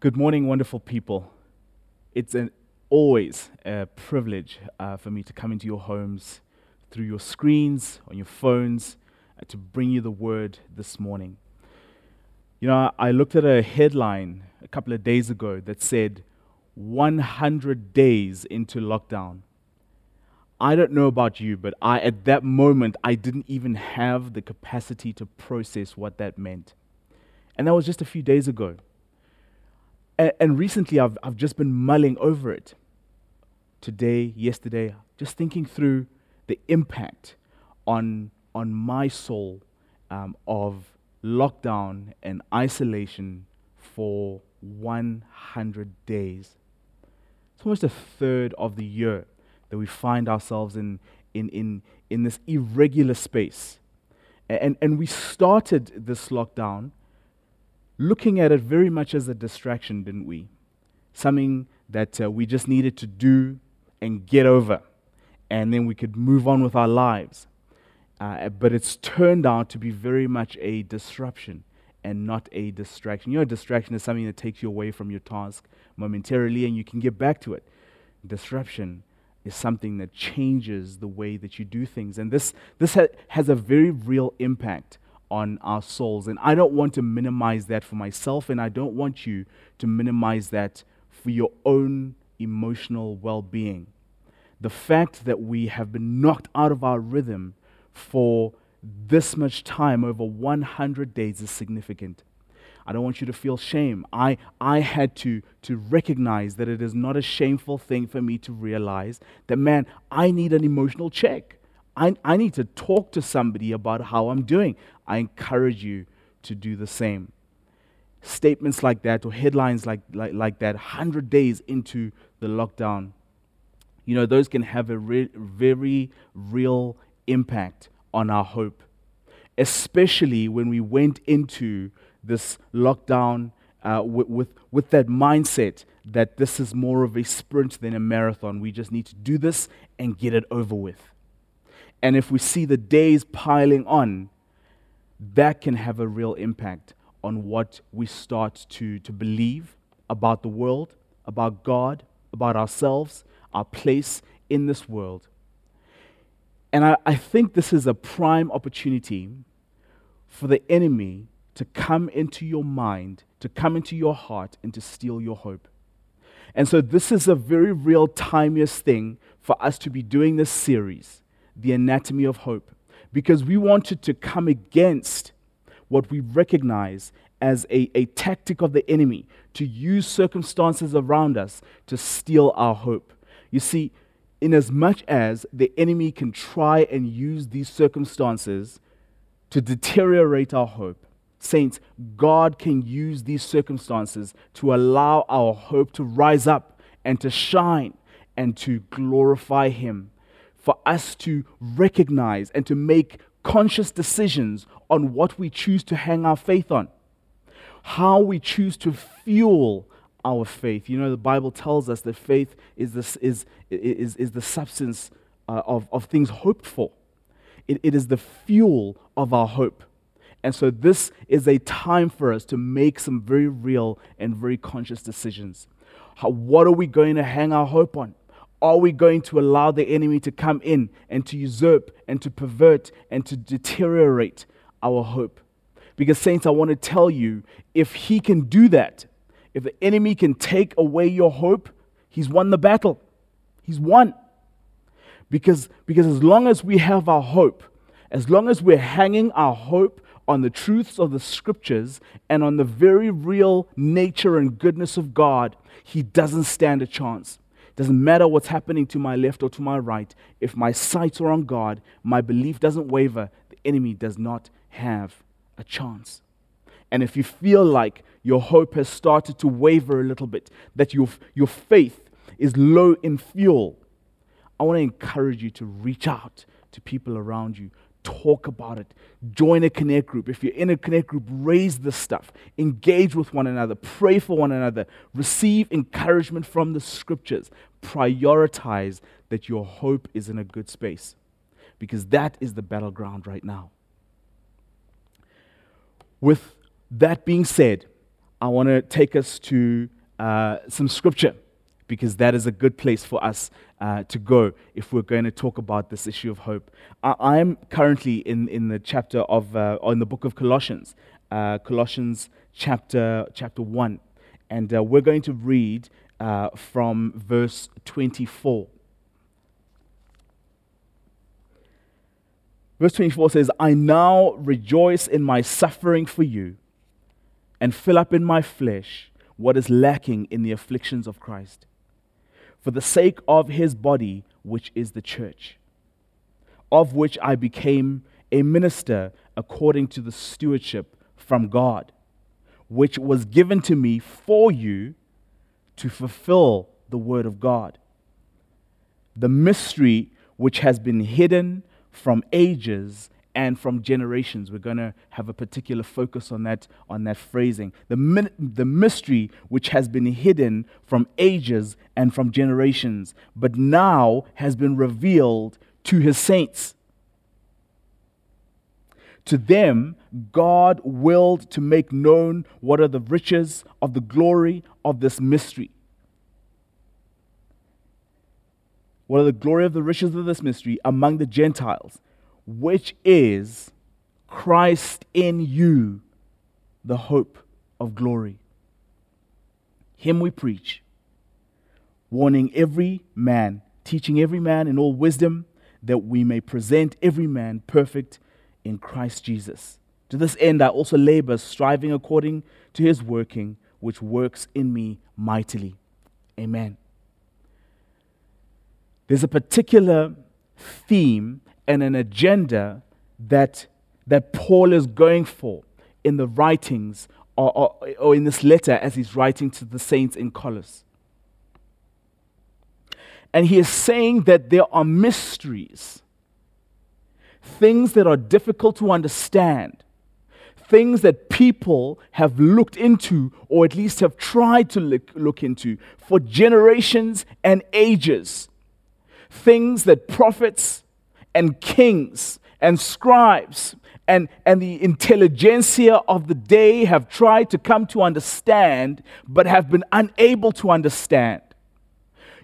Good morning, wonderful people. It's an, always a privilege uh, for me to come into your homes through your screens, on your phones, uh, to bring you the word this morning. You know, I looked at a headline a couple of days ago that said 100 days into lockdown. I don't know about you, but I, at that moment, I didn't even have the capacity to process what that meant. And that was just a few days ago. And, and recently, I've, I've just been mulling over it. Today, yesterday, just thinking through the impact on, on my soul um, of lockdown and isolation for 100 days. It's almost a third of the year that we find ourselves in, in, in, in this irregular space. And, and we started this lockdown looking at it very much as a distraction, didn't we? Something that uh, we just needed to do and get over, and then we could move on with our lives. Uh, but it's turned out to be very much a disruption and not a distraction. You know, distraction is something that takes you away from your task momentarily and you can get back to it. Disruption is something that changes the way that you do things. And this, this ha- has a very real impact on our souls. And I don't want to minimize that for myself, and I don't want you to minimize that for your own emotional well being. The fact that we have been knocked out of our rhythm for this much time, over 100 days, is significant. I don't want you to feel shame. I, I had to, to recognize that it is not a shameful thing for me to realize that, man, I need an emotional check. I, I need to talk to somebody about how I'm doing. I encourage you to do the same. Statements like that or headlines like, like, like that, 100 days into the lockdown, you know, those can have a re- very real impact on our hope, especially when we went into this lockdown uh, with, with, with that mindset that this is more of a sprint than a marathon. We just need to do this and get it over with. And if we see the days piling on, that can have a real impact on what we start to, to believe about the world, about God, about ourselves, our place in this world. And I, I think this is a prime opportunity for the enemy to come into your mind, to come into your heart, and to steal your hope. And so, this is a very real, timeless thing for us to be doing this series the anatomy of hope because we wanted to come against what we recognize as a, a tactic of the enemy to use circumstances around us to steal our hope. You see, in as much as the enemy can try and use these circumstances to deteriorate our hope, saints, God can use these circumstances to allow our hope to rise up and to shine and to glorify Him for us to recognize and to make conscious decisions on what we choose to hang our faith on, how we choose to fuel our faith. You know, the Bible tells us that faith is, is, is, is the substance uh, of, of things hoped for, it, it is the fuel of our hope. And so, this is a time for us to make some very real and very conscious decisions. How, what are we going to hang our hope on? Are we going to allow the enemy to come in and to usurp and to pervert and to deteriorate our hope? Because, Saints, I want to tell you if he can do that, if the enemy can take away your hope, he's won the battle. He's won. Because, because as long as we have our hope, as long as we're hanging our hope on the truths of the scriptures and on the very real nature and goodness of God, he doesn't stand a chance. Doesn't matter what's happening to my left or to my right. If my sights are on God, my belief doesn't waver, the enemy does not have a chance. And if you feel like your hope has started to waver a little bit, that your, your faith is low in fuel, I want to encourage you to reach out to people around you talk about it. Join a connect group. If you're in a connect group, raise this stuff. Engage with one another. Pray for one another. Receive encouragement from the scriptures. Prioritize that your hope is in a good space because that is the battleground right now. With that being said, I want to take us to uh, some scripture because that is a good place for us uh, to go if we're going to talk about this issue of hope. I am currently in, in the chapter of, uh, or in the book of Colossians, uh, Colossians chapter, chapter 1. And uh, we're going to read uh, from verse 24. Verse 24 says, I now rejoice in my suffering for you and fill up in my flesh what is lacking in the afflictions of Christ for the sake of his body, which is the church, of which I became a minister according to the stewardship from God, which was given to me for you to fulfill the word of God. The mystery which has been hidden from ages and from generations. We're going to have a particular focus on that, on that phrasing. The, the mystery which has been hidden from ages and from generations, but now has been revealed to his saints. To them, God willed to make known what are the riches of the glory of this mystery. What are the glory of the riches of this mystery among the Gentiles? which is Christ in you, the hope of glory. Him we preach, warning every man, teaching every man in all wisdom, that we may present every man perfect in Christ Jesus. To this end, I also labor, striving according to his working, which works in me mightily. Amen. There's a particular theme and an agenda that, that Paul is going for in the writings or, or, or in this letter as he's writing to the saints in Colossus. And he is saying that there are mysteries, things that are difficult to understand, things that people have looked into or at least have tried to look, look into for generations and ages, things that prophets and kings and scribes and, and the intelligentsia of the day have tried to come to understand, but have been unable to understand.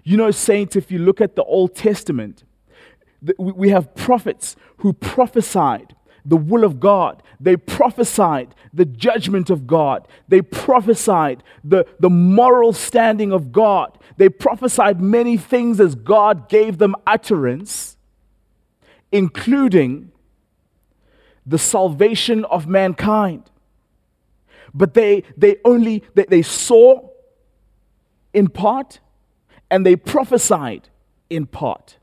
You know, saints, if you look at the Old Testament, we have prophets who prophesied the will of God. They prophesied the judgment of God. They prophesied the, the moral standing of God. They prophesied many things as God gave them utterance including the salvation of mankind. But they, they only they, they saw in part and they prophesied in part.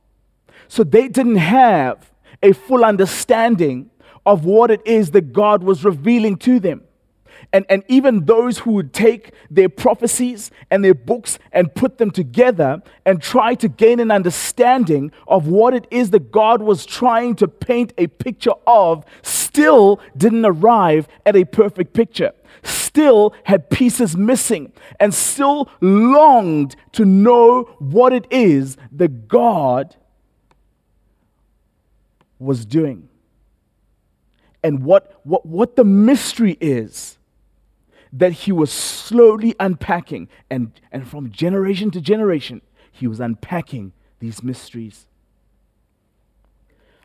So they didn't have a full understanding of what it is that God was revealing to them. And, and even those who would take their prophecies and their books and put them together and try to gain an understanding of what it is that God was trying to paint a picture of still didn't arrive at a perfect picture. Still had pieces missing and still longed to know what it is that God was doing and what, what, what the mystery is that he was slowly unpacking. And, and from generation to generation, he was unpacking these mysteries.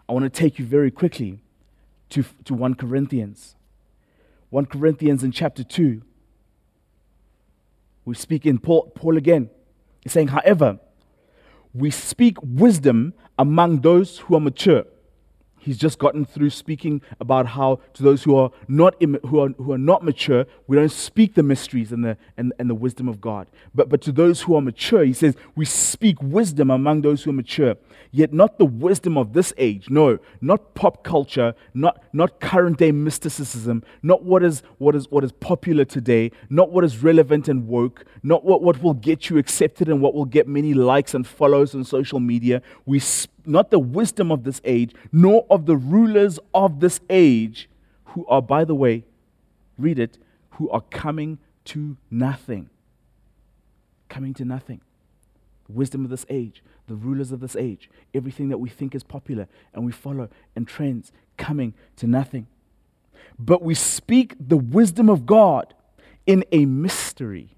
I want to take you very quickly to, to 1 Corinthians. 1 Corinthians in chapter 2. We speak in Paul, Paul again. Saying, however, we speak wisdom among those who are mature He's just gotten through speaking about how to those who are not, Im- who are, who are not mature, we don't speak the mysteries and the, and, and the wisdom of God. But, but to those who are mature, he says, we speak wisdom among those who are mature, yet not the wisdom of this age. No, not pop culture, not, not current day mysticism, not what is, what, is, what is popular today, not what is relevant and woke, not what, what will get you accepted and what will get many likes and follows on social media. We speak not the wisdom of this age, nor of the rulers of this age, who are, by the way, read it, who are coming to nothing. Coming to nothing. Wisdom of this age, the rulers of this age, everything that we think is popular and we follow and trends, coming to nothing. But we speak the wisdom of God in a mystery.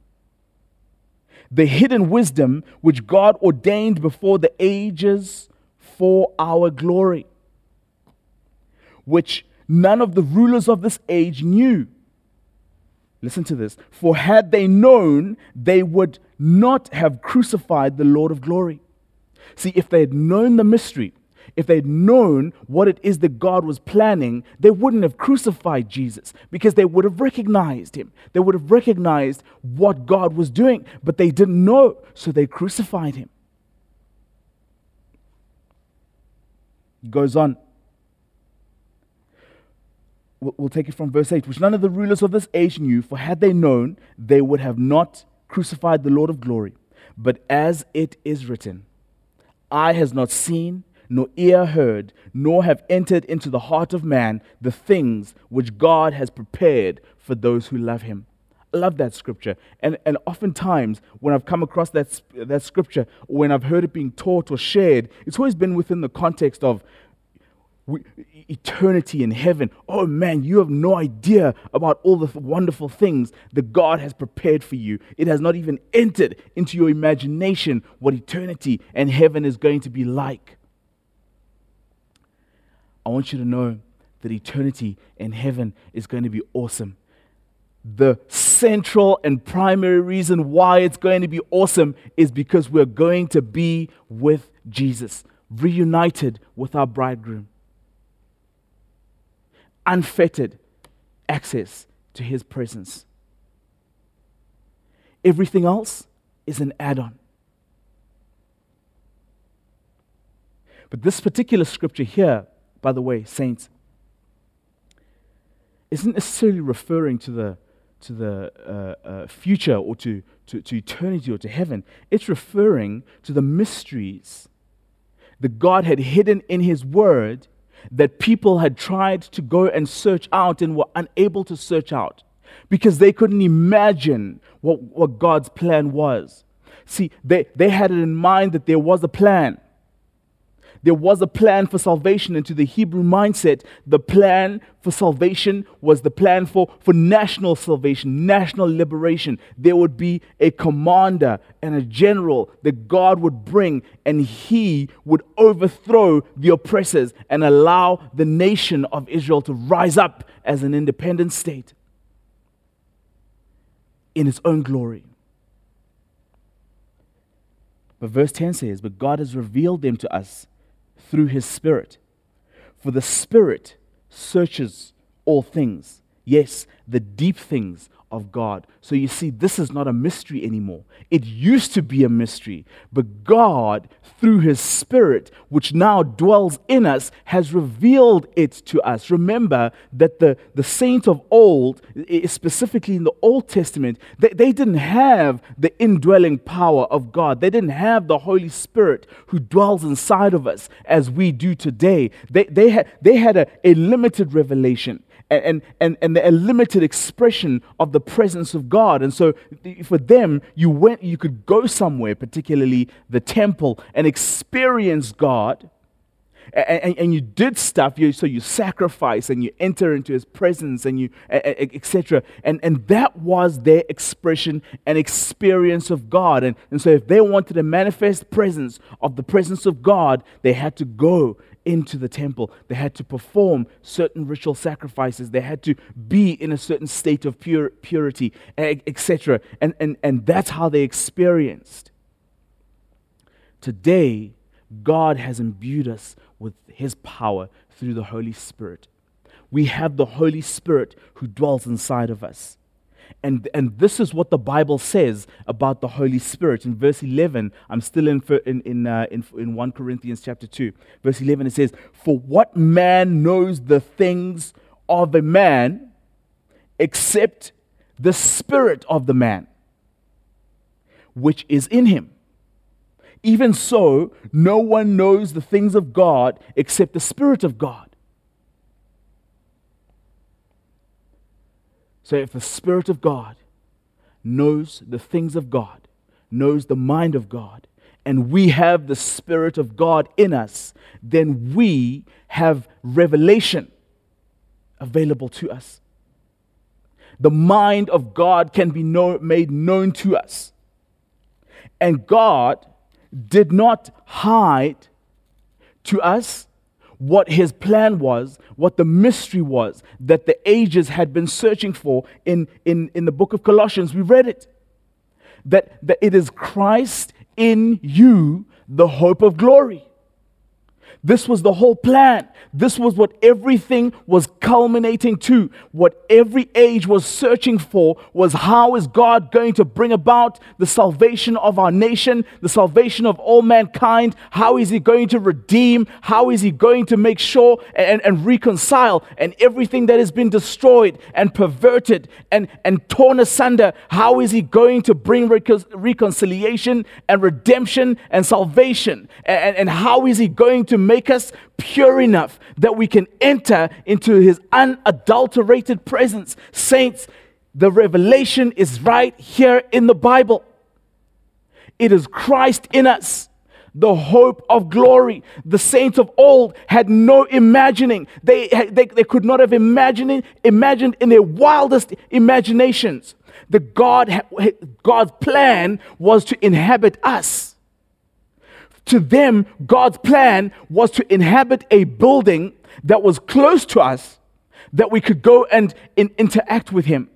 The hidden wisdom which God ordained before the ages for our glory, which none of the rulers of this age knew. Listen to this. For had they known, they would not have crucified the Lord of glory. See, if they had known the mystery, if they'd known what it is that God was planning, they wouldn't have crucified Jesus because they would have recognized him. They would have recognized what God was doing, but they didn't know, so they crucified him. Goes on. We'll take it from verse 8, which none of the rulers of this age knew, for had they known, they would have not crucified the Lord of glory. But as it is written, eye has not seen, nor ear heard, nor have entered into the heart of man the things which God has prepared for those who love him. Love that scripture. And, and oftentimes, when I've come across that, that scripture, or when I've heard it being taught or shared, it's always been within the context of we, eternity in heaven. Oh man, you have no idea about all the wonderful things that God has prepared for you. It has not even entered into your imagination what eternity and heaven is going to be like. I want you to know that eternity in heaven is going to be awesome. The central and primary reason why it's going to be awesome is because we're going to be with Jesus, reunited with our bridegroom, unfettered access to his presence. Everything else is an add on. But this particular scripture here by the way, saints, isn't necessarily referring to the, to the uh, uh, future or to, to, to eternity or to heaven. It's referring to the mysteries that God had hidden in His Word that people had tried to go and search out and were unable to search out because they couldn't imagine what, what God's plan was. See, they, they had it in mind that there was a plan there was a plan for salvation, and to the Hebrew mindset, the plan for salvation was the plan for, for national salvation, national liberation. There would be a commander and a general that God would bring, and he would overthrow the oppressors and allow the nation of Israel to rise up as an independent state in its own glory. But verse 10 says, But God has revealed them to us through his Spirit. For the Spirit searches all things. Yes, the deep things of God. So you see, this is not a mystery anymore. It used to be a mystery, but God, through His Spirit, which now dwells in us, has revealed it to us. Remember that the, the saints of old, specifically in the Old Testament, they, they didn't have the indwelling power of God. They didn't have the Holy Spirit who dwells inside of us as we do today. They, they had, they had a, a limited revelation and, and, and a limited expression of the presence of God. And so for them, you went, you could go somewhere, particularly the temple, and experience God. And, and, you did stuff, you, so you sacrifice and you enter into his presence and you, etc. And, and that was their expression and experience of God. And, and so if they wanted to manifest presence of the presence of God, they had to go into the temple. They had to perform certain ritual sacrifices. They had to be in a certain state of pure, purity, etc. And, and, and that's how they experienced. Today, God has imbued us with His power through the Holy Spirit. We have the Holy Spirit who dwells inside of us. And, and this is what the Bible says about the Holy Spirit. In verse 11, I'm still in, in, in, uh, in, in 1 Corinthians chapter 2. Verse 11, it says, For what man knows the things of a man except the Spirit of the man, which is in him? Even so, no one knows the things of God except the Spirit of God. So if the Spirit of God knows the things of God, knows the mind of God, and we have the Spirit of God in us, then we have revelation available to us. the mind of God can be know, made known to us. And God did not hide to us what his plan was, what the mystery was that the ages had been searching for in, in, in the book of Colossians. We read it. That, that it is Christ in you, the hope of glory. This was the whole plan. This was what everything was culminating to. What every age was searching for was how is God going to bring about the salvation of our nation, the salvation of all mankind? How is He going to redeem? How is He going to make sure and, and reconcile and everything that has been destroyed and perverted and, and torn asunder? How is He going to bring recon- reconciliation and redemption and salvation? And, and how is He going to make us pure enough that we can enter into his unadulterated presence. Saints, the revelation is right here in the Bible. It is Christ in us, the hope of glory. The saints of old had no imagining. They, they, they could not have imagined, imagined in their wildest imaginations that God, God's plan was to inhabit us to them, God's plan was to inhabit a building that was close to us that we could go and in, interact with Him.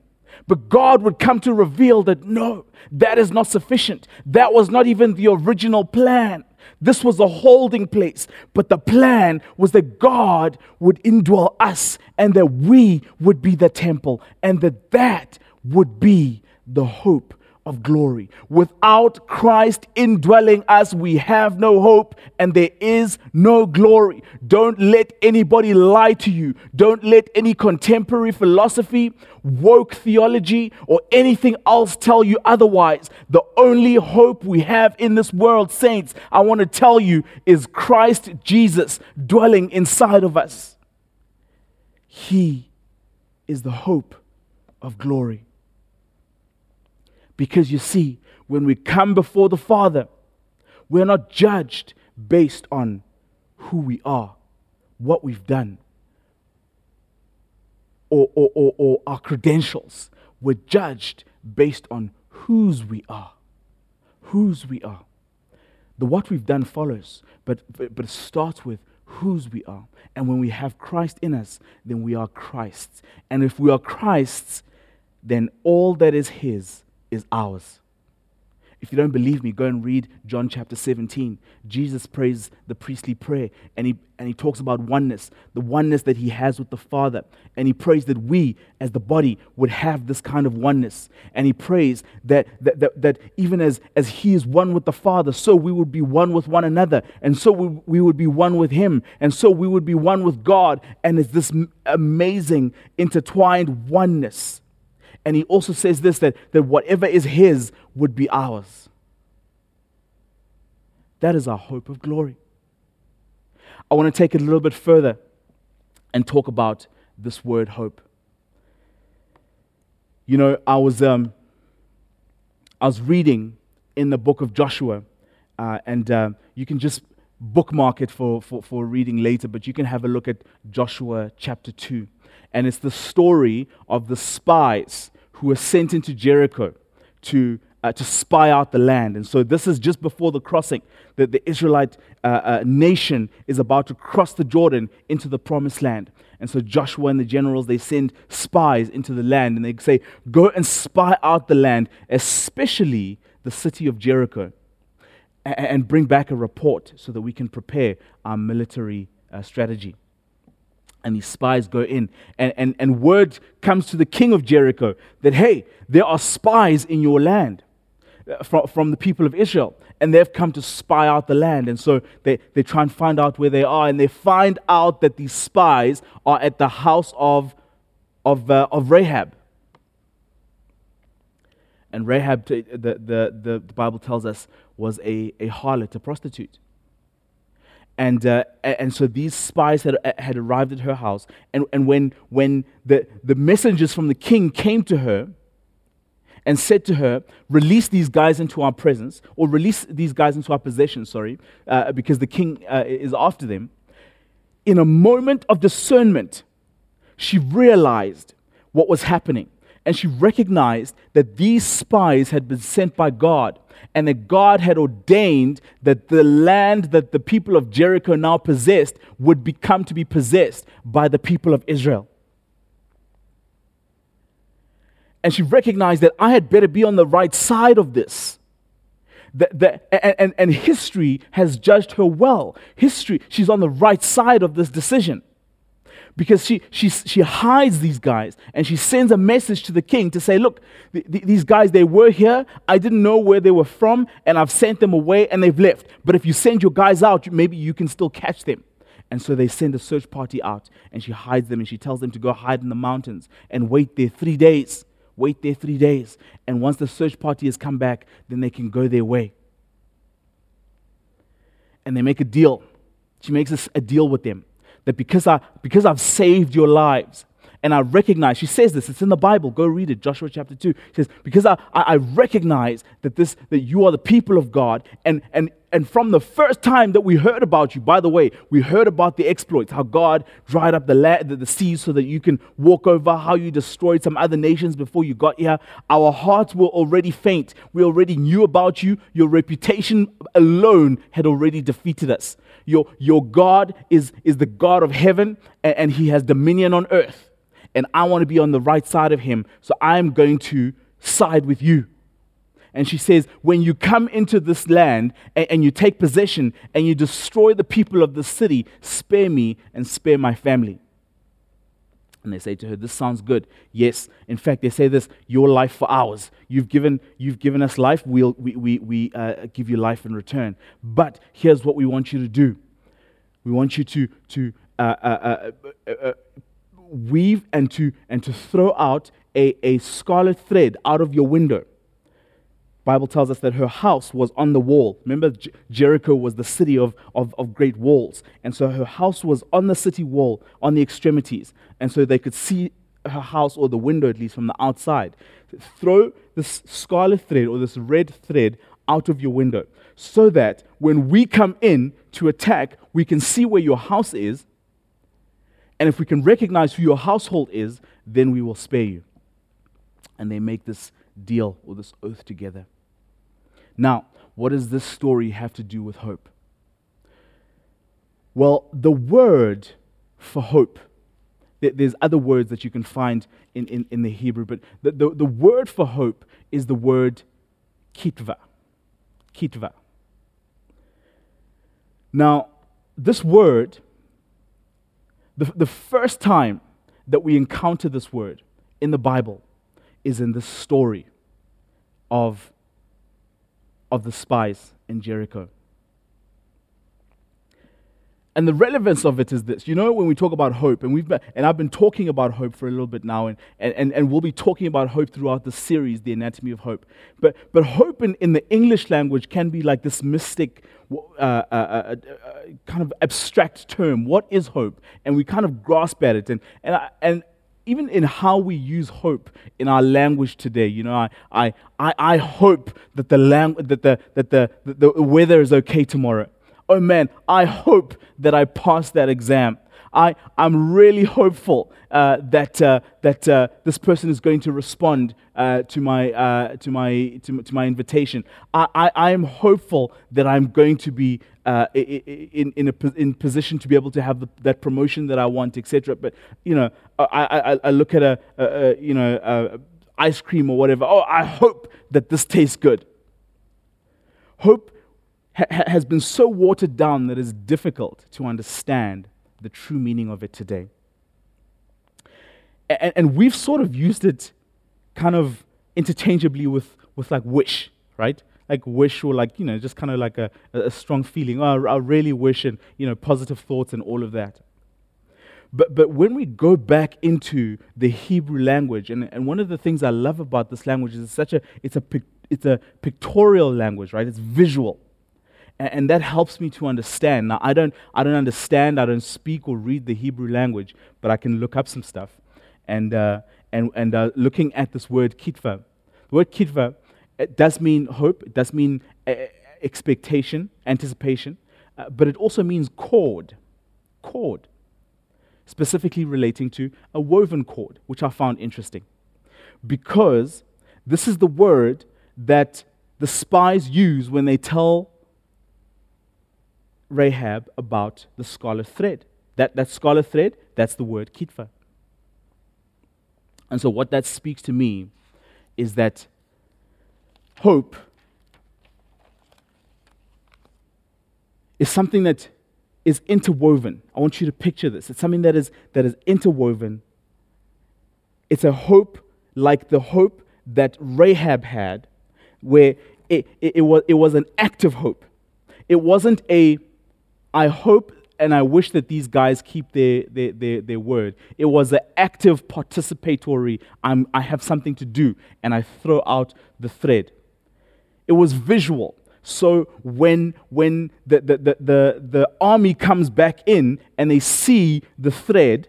But God would come to reveal that no, that is not sufficient. That was not even the original plan. This was a holding place. But the plan was that God would indwell us and that we would be the temple and that that would be the hope of glory. Without Christ indwelling us, we have no hope and there is no glory. Don't let anybody lie to you. Don't let any contemporary philosophy, woke theology, or anything else tell you otherwise. The only hope we have in this world, saints, I want to tell you, is Christ Jesus dwelling inside of us. He is the hope of glory. Because you see, when we come before the Father, we're not judged based on who we are, what we've done, or, or, or, or our credentials. We're judged based on whose we are. Whose we are. The what we've done follows, but, but, but it starts with whose we are. And when we have Christ in us, then we are Christ's. And if we are Christ's, then all that is His is ours. If you don't believe me, go and read John chapter 17. Jesus prays the priestly prayer and he, and he talks about oneness, the oneness that he has with the Father. And he prays that we, as the body, would have this kind of oneness. And he prays that, that, that, that even as, as he is one with the Father, so we would be one with one another. And so we, we would be one with him. And so we would be one with God. And it's this amazing intertwined oneness and he also says this that, that whatever is his would be ours. That is our hope of glory. I want to take it a little bit further and talk about this word hope. You know, I was, um, I was reading in the book of Joshua, uh, and uh, you can just bookmark it for, for, for reading later, but you can have a look at Joshua chapter 2. And it's the story of the spies who were sent into Jericho to, uh, to spy out the land. And so this is just before the crossing that the Israelite uh, uh, nation is about to cross the Jordan into the promised land. And so Joshua and the generals, they send spies into the land and they say, Go and spy out the land, especially the city of Jericho, and bring back a report so that we can prepare our military uh, strategy and these spies go in. And, and, and word comes to the king of Jericho that, hey, there are spies in your land uh, from, from the people of Israel. And they've come to spy out the land. And so they, they try and find out where they are. And they find out that these spies are at the house of, of, uh, of Rahab. And Rahab, the, the, the, the Bible tells us, was a, a harlot, a prostitute. And, uh, and so these spies had, uh, had arrived at her house. And, and when, when the, the messengers from the king came to her and said to her, Release these guys into our presence, or release these guys into our possession, sorry, uh, because the king uh, is after them. In a moment of discernment, she realized what was happening. And she recognized that these spies had been sent by God and that God had ordained that the land that the people of Jericho now possessed would become to be possessed by the people of Israel. And she recognized that I had better be on the right side of this. That, that, and, and, and history has judged her well. History, she's on the right side of this decision because she, she, she hides these guys and she sends a message to the king to say, Look, th- th- these guys, they were here. I didn't know where they were from, and I've sent them away and they've left. But if you send your guys out, maybe you can still catch them. And so they send a search party out and she hides them and she tells them to go hide in the mountains and wait there three days. Wait there three days. And once the search party has come back, then they can go their way. And they make a deal. She makes a, a deal with them that because, I, because I've saved your lives, and I recognize, she says this, it's in the Bible, go read it, Joshua chapter 2. She says, because I, I, I recognize that, this, that you are the people of God, and, and, and from the first time that we heard about you, by the way, we heard about the exploits, how God dried up the, la- the, the seas so that you can walk over, how you destroyed some other nations before you got here. Our hearts were already faint. We already knew about you. Your reputation alone had already defeated us. Your, your God is, is the God of heaven, and, and He has dominion on earth. And I want to be on the right side of Him, so I'm going to side with you. And she says, When you come into this land and, and, you take possession and you destroy the people of the city, spare me and spare my family. And they say to her, This sounds good. Yes. In fact, they say this your life for ours. You've given, you've given us life, we'll, we, we, we uh, give you life in return. But here's what we want you to do we want you to, to uh, uh, uh, uh weave and to, and to throw out a, a scarlet thread out of your window. Bible tells us that her house was on the wall. Remember, Jericho was the city of, of, of great walls. And so her house was on the city wall, on the extremities. And so they could see her house, or the window at least, from the outside. Throw this scarlet thread or this red thread out of your window so that when we come in to attack, we can see where your house is. And if we can recognize who your household is, then we will spare you. And they make this deal or this oath together. Now, what does this story have to do with hope? Well, the word for hope, there's other words that you can find in, in, in the Hebrew, but the, the, the word for hope is the word kitva. Kitva. Now, this word, the, the first time that we encounter this word in the Bible is in this story of of the spies in Jericho. And the relevance of it is this. You know, when we talk about hope, and we've been, and I've been talking about hope for a little bit now, and, and, and we'll be talking about hope throughout the series, The Anatomy of Hope. But, but hope in, in the English language can be like this mystic, uh, uh, uh, uh, kind of abstract term. What is hope? And we kind of grasp at it. And, and, I, and even in how we use hope in our language today, you know, I, I, I, I hope that, the, lang- that, the, that the, the, the weather is okay tomorrow. Oh man, I hope that I pass that exam. I, I'm really hopeful uh, that, uh, that uh, this person is going to respond uh, to, my, uh, to, my, to, to, my invitation. I, I, I, am hopeful that I'm going to be uh, in, in, a in position to be able to have the, that promotion that I want, etc. But, you know, I, I, I look at a, a, a you know, a ice cream or whatever. Oh, I hope that this tastes good. Hope ha- has been so watered down that it's difficult to understand the true meaning of it today. And, and we've sort of used it kind of interchangeably with, with like wish, right? Like wish or like, you know, just kind of like a, a strong feeling. Oh, I really wish and, you know, positive thoughts and all of that. But, but when we go back into the Hebrew language, and, and one of the things I love about this language is it's such a, it's a, it's a pictorial language, right? It's visual and, and that helps me to understand. Now, I don't, I don't understand, I don't speak or read the Hebrew language, but I can look up some stuff. And, uh, and, and uh, looking at this word kitva, the word kitva it does mean hope, it does mean uh, expectation, anticipation, uh, but it also means cord, cord, specifically relating to a woven cord, which I found interesting. because this is the word that the spies use when they tell Rahab about the scarlet thread. That, that scarlet thread, that's the word kitva. And so, what that speaks to me is that hope is something that is interwoven. I want you to picture this. It's something that is, that is interwoven. It's a hope like the hope that Rahab had, where it, it, it, was, it was an active hope. It wasn't a, I hope and I wish that these guys keep their, their, their, their word. It was an active, participatory, I'm, I have something to do, and I throw out the thread. It was visual. So when, when the, the, the, the, the army comes back in and they see the thread,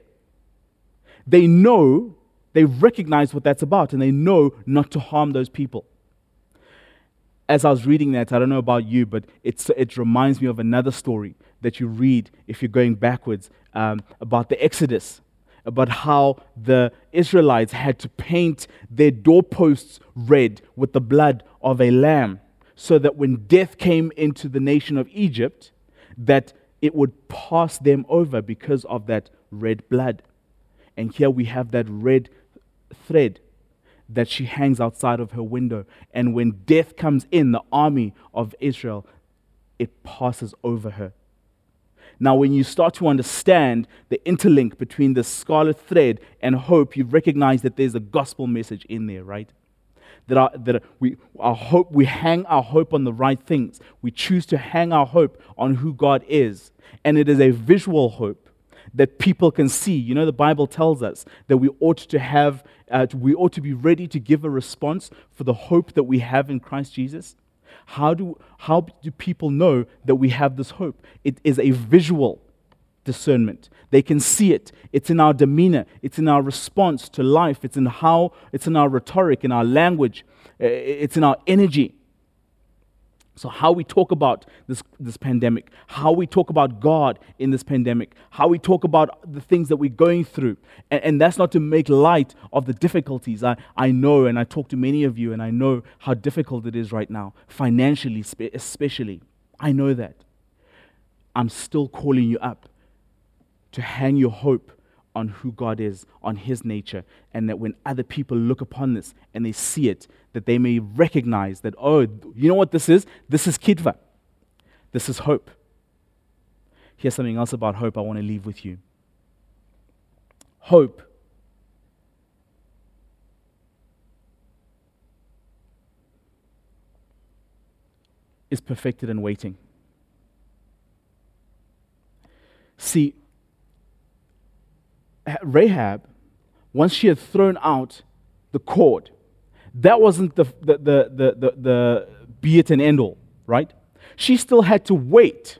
they know, they recognize what that's about, and they know not to harm those people. As I was reading that, I don't know about you, but it's, it reminds me of another story that you read if you're going backwards um, about the Exodus, about how the Israelites had to paint their doorposts red with the blood of a lamb so that when death came into the nation of Egypt, that it would pass them over because of that red blood. And here we have that red thread that she hangs outside of her window. And when death comes in, the army of Israel, it passes over her. Now, when you start to understand the interlink between the scarlet thread and hope, you recognize that there's a gospel message in there, right? that, our, that we, our hope, we hang our hope on the right things. We choose to hang our hope on who God is. And it is a visual hope that people can see. You know, the Bible tells us that we ought to have, uh, we ought to be ready to give a response for the hope that we have in Christ Jesus. How do, how do people know that we have this hope? It is a visual discernment. They can see it. It's in our demeanor, it's in our response to life, it's in how, it's in our rhetoric, in our language, it's in our energy. So, how we talk about this, this pandemic, how we talk about God in this pandemic, how we talk about the things that we're going through. And, and, that's not to make light of the difficulties. I, I know, and I talk to many of you, and I know how difficult it is right now, financially, especially. I know that. I'm still calling you up to hang your hope on who God is, on His nature, and that when other people look upon this and they see it, that they may recognize that, oh, you know what this is? This is Kitva. This is hope. Here's something else about hope I want to leave with you. Hope is perfected in waiting. See, Rahab, once she had thrown out the cord, that wasn't the, the, the, the, the, the be it and end all, right? She still had to wait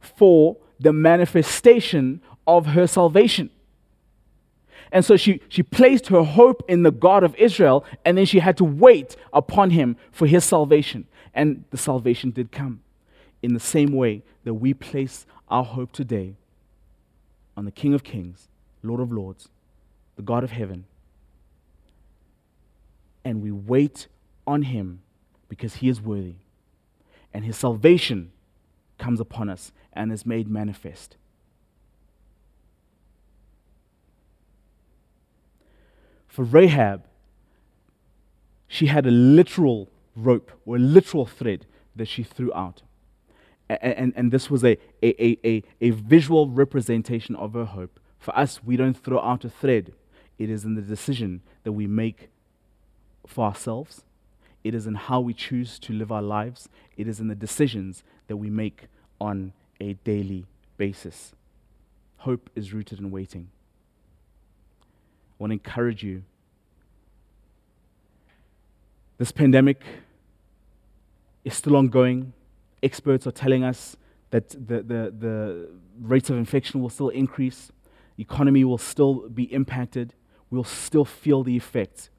for the manifestation of her salvation. And so she, she placed her hope in the God of Israel, and then she had to wait upon him for his salvation. And the salvation did come. In the same way that we place our hope today on the King of Kings Lord of Lords, the God of heaven. And we wait on him because he is worthy. And his salvation comes upon us and is made manifest. For Rahab, she had a literal rope or a literal thread that she threw out. And, and, and this was a, a, a, a visual representation of her hope. For us, we don't throw out a thread. It is in the decision that we make for ourselves. It is in how we choose to live our lives. It is in the decisions that we make on a daily basis. Hope is rooted in waiting. I want to encourage you. This pandemic is still ongoing. Experts are telling us that the, the, the rates of infection will still increase economy will still be impacted. We'll still feel the effects.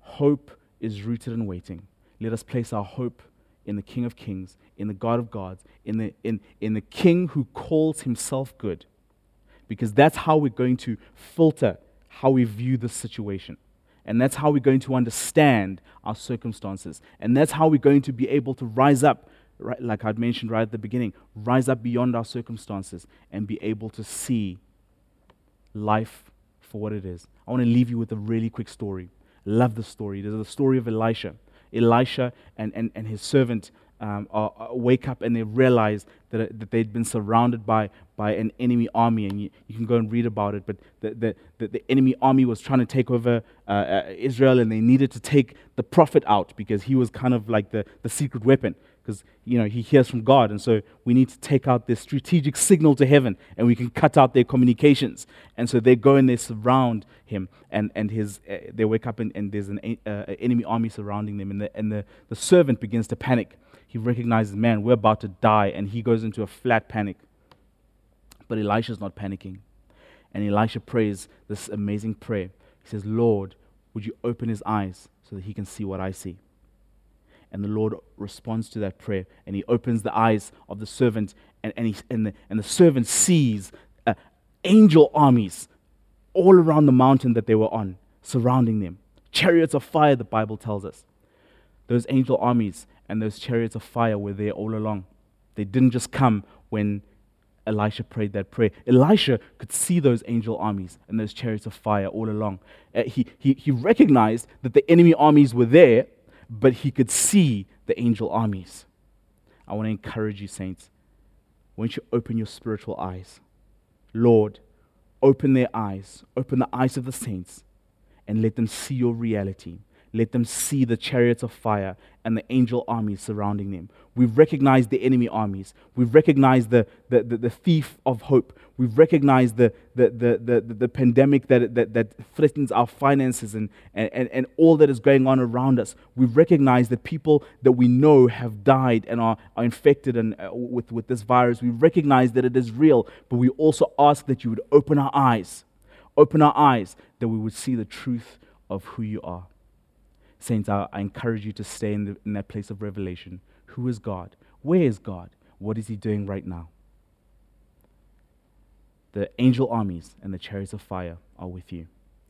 Hope is rooted in waiting. Let us place our hope in the King of Kings, in the God of gods, in the, in, in the King who calls himself good. Because that's how we're going to filter how we view this situation. And that's how we're going to understand our circumstances. And that's how we're going to be able to rise up, right, like I'd mentioned right at the beginning, rise up beyond our circumstances and be able to see life for what it is. I want to leave you with a really quick story. Love the story. There's the story of Elisha. Elisha and, and, and his servant um, are, are wake up and they realize that, uh, that they'd been surrounded by, by an enemy army. And you, you can go and read about it. But the, the, the, the enemy army was trying to take over uh, uh, Israel and they needed to take the prophet out because he was kind of like the, the secret weapon because you know he hears from God, and so we need to take out this strategic signal to heaven, and we can cut out their communications. And so they go and they surround him, and and his uh, they wake up and, and there's an uh, enemy army surrounding them, and the and the, the servant begins to panic. He recognizes, man, we're about to die, and he goes into a flat panic. But Elisha's not panicking, and Elisha prays this amazing prayer. He says, Lord, would you open his eyes so that he can see what I see? And the Lord responds to that prayer and he opens the eyes of the servant, and, and, he, and, the, and the servant sees uh, angel armies all around the mountain that they were on, surrounding them. Chariots of fire, the Bible tells us. Those angel armies and those chariots of fire were there all along. They didn't just come when Elisha prayed that prayer. Elisha could see those angel armies and those chariots of fire all along. Uh, he, he, he recognized that the enemy armies were there, but he could see the angel armies. I want to encourage you, saints. Won't you open your spiritual eyes? Lord, open their eyes, open the eyes of the saints, and let them see your reality. Let them see the chariots of fire and the angel armies surrounding them. We've recognized the enemy armies. We've recognized the, the, the, the thief of hope. We've recognized the, the, the, the, the pandemic that, that, that threatens our finances and, and, and all that is going on around us. We've recognized that people that we know have died and are, are infected and, uh, with, with this virus. We recognize that it is real, but we also ask that you would open our eyes, open our eyes, that we would see the truth of who you are. Saints, I, I encourage you to stay in, the, in that place of revelation. Who is God? Where is God? What is He doing right now? The angel armies and the chariots of fire are with you.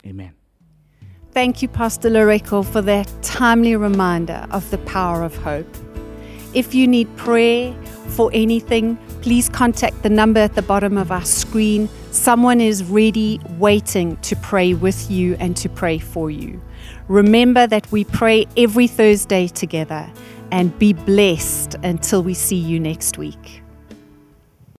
Amen. Thank you, Pastor Loreko, for that timely reminder of the power of hope. If you need prayer for anything, please contact the number at the bottom of our screen. Someone is ready, waiting to pray with you and to pray for you. Remember that we pray every Thursday together and be blessed until we see you next week.